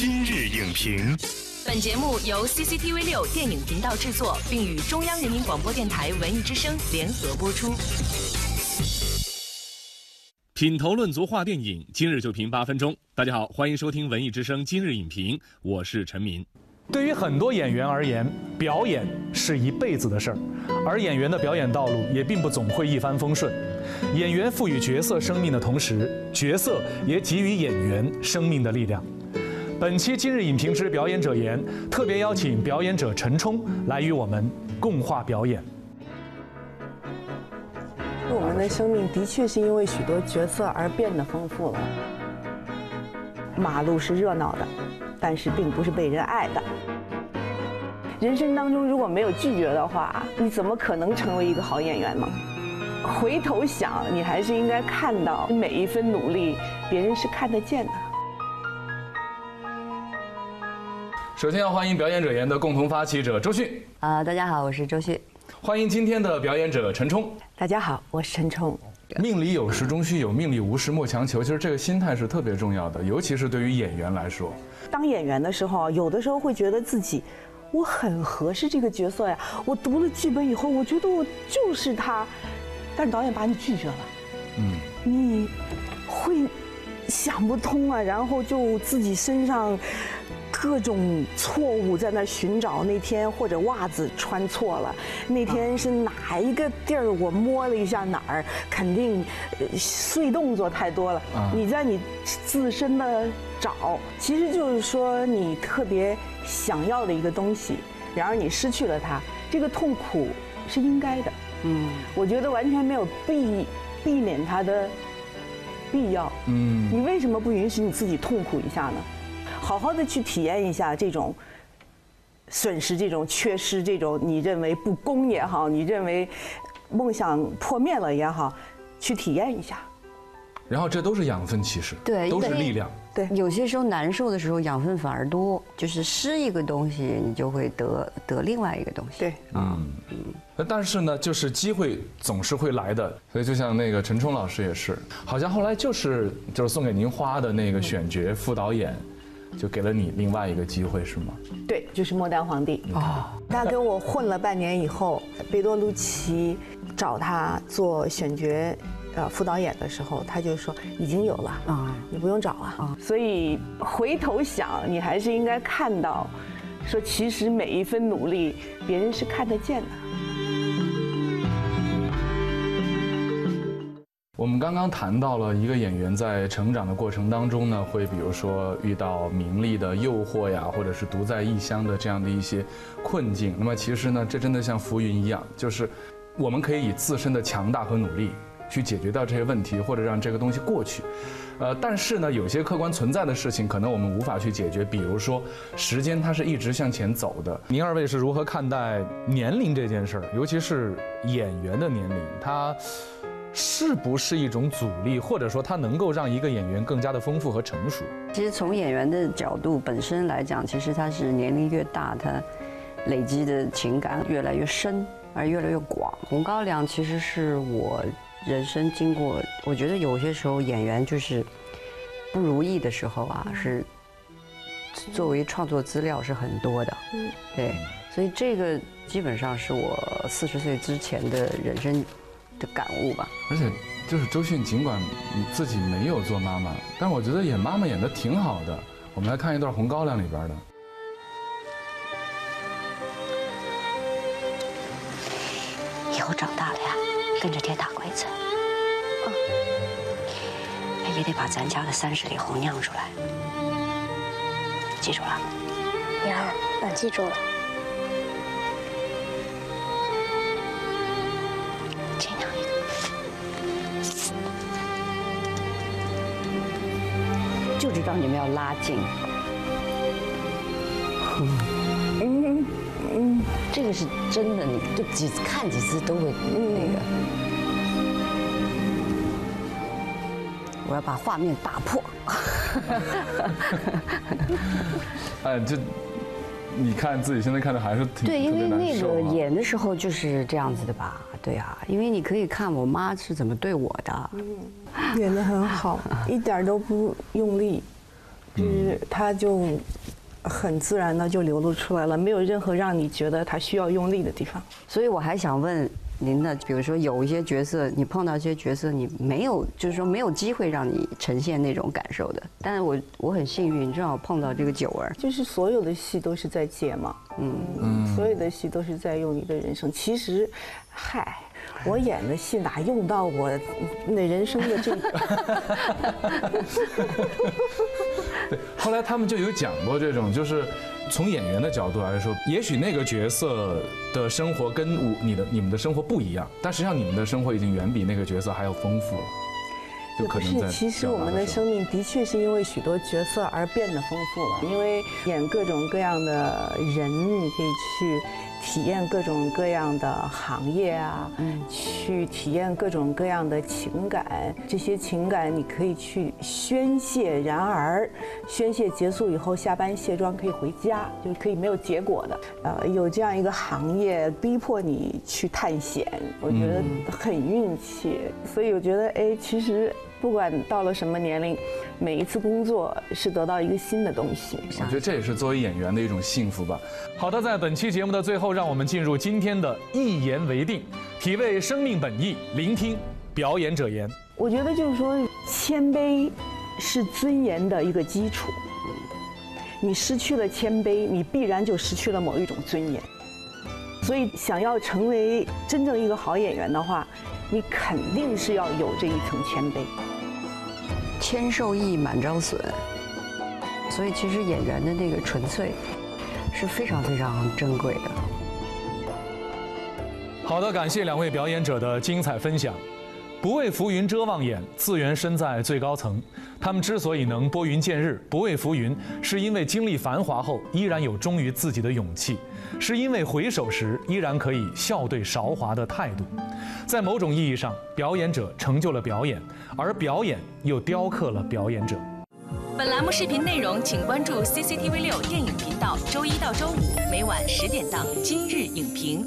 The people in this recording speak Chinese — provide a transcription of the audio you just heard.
今日影评，本节目由 CCTV 六电影频道制作，并与中央人民广播电台文艺之声联合播出。品头论足话电影，今日就评八分钟。大家好，欢迎收听文艺之声今日影评，我是陈明。对于很多演员而言，表演是一辈子的事儿，而演员的表演道路也并不总会一帆风顺。演员赋予角色生命的同时，角色也给予演员生命的力量。本期今日影评之表演者言，特别邀请表演者陈冲来与我们共话表演。我们的生命的确是因为许多角色而变得丰富了。马路是热闹的。但是并不是被人爱的。人生当中如果没有拒绝的话，你怎么可能成为一个好演员呢？回头想，你还是应该看到每一分努力，别人是看得见的。首先要欢迎表演者言的共同发起者周迅。啊，大家好，我是周迅。欢迎今天的表演者陈冲。大家好，我是陈冲。命里有时终须有，命里无时莫强求。其实这个心态是特别重要的，尤其是对于演员来说。当演员的时候，有的时候会觉得自己，我很合适这个角色呀。我读了剧本以后，我觉得我就是他，但是导演把你拒绝了，嗯，你会想不通啊，然后就自己身上。各种错误在那寻找，那天或者袜子穿错了，那天是哪一个地儿我摸了一下哪儿，肯定碎动作太多了。你在你自身的找，其实就是说你特别想要的一个东西，然而你失去了它，这个痛苦是应该的。嗯，我觉得完全没有避避免它的必要。嗯，你为什么不允许你自己痛苦一下呢？好好的去体验一下这种损失、这种缺失、这种你认为不公也好，你认为梦想破灭了也好，去体验一下。然后这都是养分，其实对，都是力量。对，有些时候难受的时候，养分反而多，就是失一个东西，你就会得得另外一个东西。对，嗯嗯。但是呢，就是机会总是会来的，所以就像那个陈冲老师也是，好像后来就是就是送给您花的那个选角副导演。就给了你另外一个机会是吗？对，就是《末代皇帝》啊。他跟我混了半年以后，贝多鲁奇找他做选角，呃，副导演的时候，他就说已经有了啊，你不用找啊。所以回头想，你还是应该看到，说其实每一分努力，别人是看得见的。我们刚刚谈到了一个演员在成长的过程当中呢，会比如说遇到名利的诱惑呀，或者是独在异乡的这样的一些困境。那么其实呢，这真的像浮云一样，就是我们可以以自身的强大和努力去解决掉这些问题，或者让这个东西过去。呃，但是呢，有些客观存在的事情，可能我们无法去解决。比如说，时间它是一直向前走的。您二位是如何看待年龄这件事儿？尤其是演员的年龄，他。是不是一种阻力，或者说它能够让一个演员更加的丰富和成熟？其实从演员的角度本身来讲，其实他是年龄越大，他累积的情感越来越深，而越来越广。《红高粱》其实是我人生经过，我觉得有些时候演员就是不如意的时候啊，是作为创作资料是很多的。嗯，对，所以这个基本上是我四十岁之前的人生。的感悟吧，而且就是周迅，尽管自己没有做妈妈，但我觉得演妈妈演的挺好的。我们来看一段《红高粱》里边的。以后长大了呀，跟着爹打鬼子，那也得把咱家的三十里红酿出来，记住了？娘，俺记住了。就知道你们要拉近，嗯嗯，这个是真的，你就几次看几次都会那个。我要把画面打破。哎，这你看自己现在看的还是挺对，因为那个演的时候就是这样子的吧？对啊，因为你可以看我妈是怎么对我的。演的很好，一点都不用力。就是她就很自然的就流露出来了，没有任何让你觉得她需要用力的地方。所以我还想问您的，比如说有一些角色，你碰到一些角色，你没有，就是说没有机会让你呈现那种感受的。但是我我很幸运，正好碰到这个九儿，就是所有的戏都是在借嘛，嗯嗯，所有的戏都是在用你的人生。其实，嗨。我演的戏哪用到我那人生的这个？对，后来他们就有讲过这种，就是从演员的角度来说，也许那个角色的生活跟我你的你们的生活不一样，但实际上你们的生活已经远比那个角色还要丰富了。就不是，其实我们的生命的确是因为许多角色而变得丰富了，因为演各种各样的人，你可以去。体验各种各样的行业啊，嗯去体验各种各样的情感，这些情感你可以去宣泄。然而，宣泄结束以后，下班卸妆可以回家，就可以没有结果的。呃，有这样一个行业逼迫你去探险，我觉得很运气。所以我觉得，哎，其实。不管到了什么年龄，每一次工作是得到一个新的东西。我觉得这也是作为演员的一种幸福吧。好的，在本期节目的最后，让我们进入今天的一言为定，体味生命本意，聆听表演者言。我觉得就是说，谦卑是尊严的一个基础。你失去了谦卑，你必然就失去了某一种尊严。所以，想要成为真正一个好演员的话。你肯定是要有这一层谦卑，谦受益，满招损。所以，其实演员的那个纯粹是非常非常珍贵的。好的，感谢两位表演者的精彩分享。不畏浮云遮望眼，自缘身在最高层。他们之所以能拨云见日，不畏浮云，是因为经历繁华后依然有忠于自己的勇气，是因为回首时依然可以笑对韶华的态度。在某种意义上，表演者成就了表演，而表演又雕刻了表演者。本栏目视频内容，请关注 CCTV 六电影频道，周一到周五每晚十点档《今日影评》。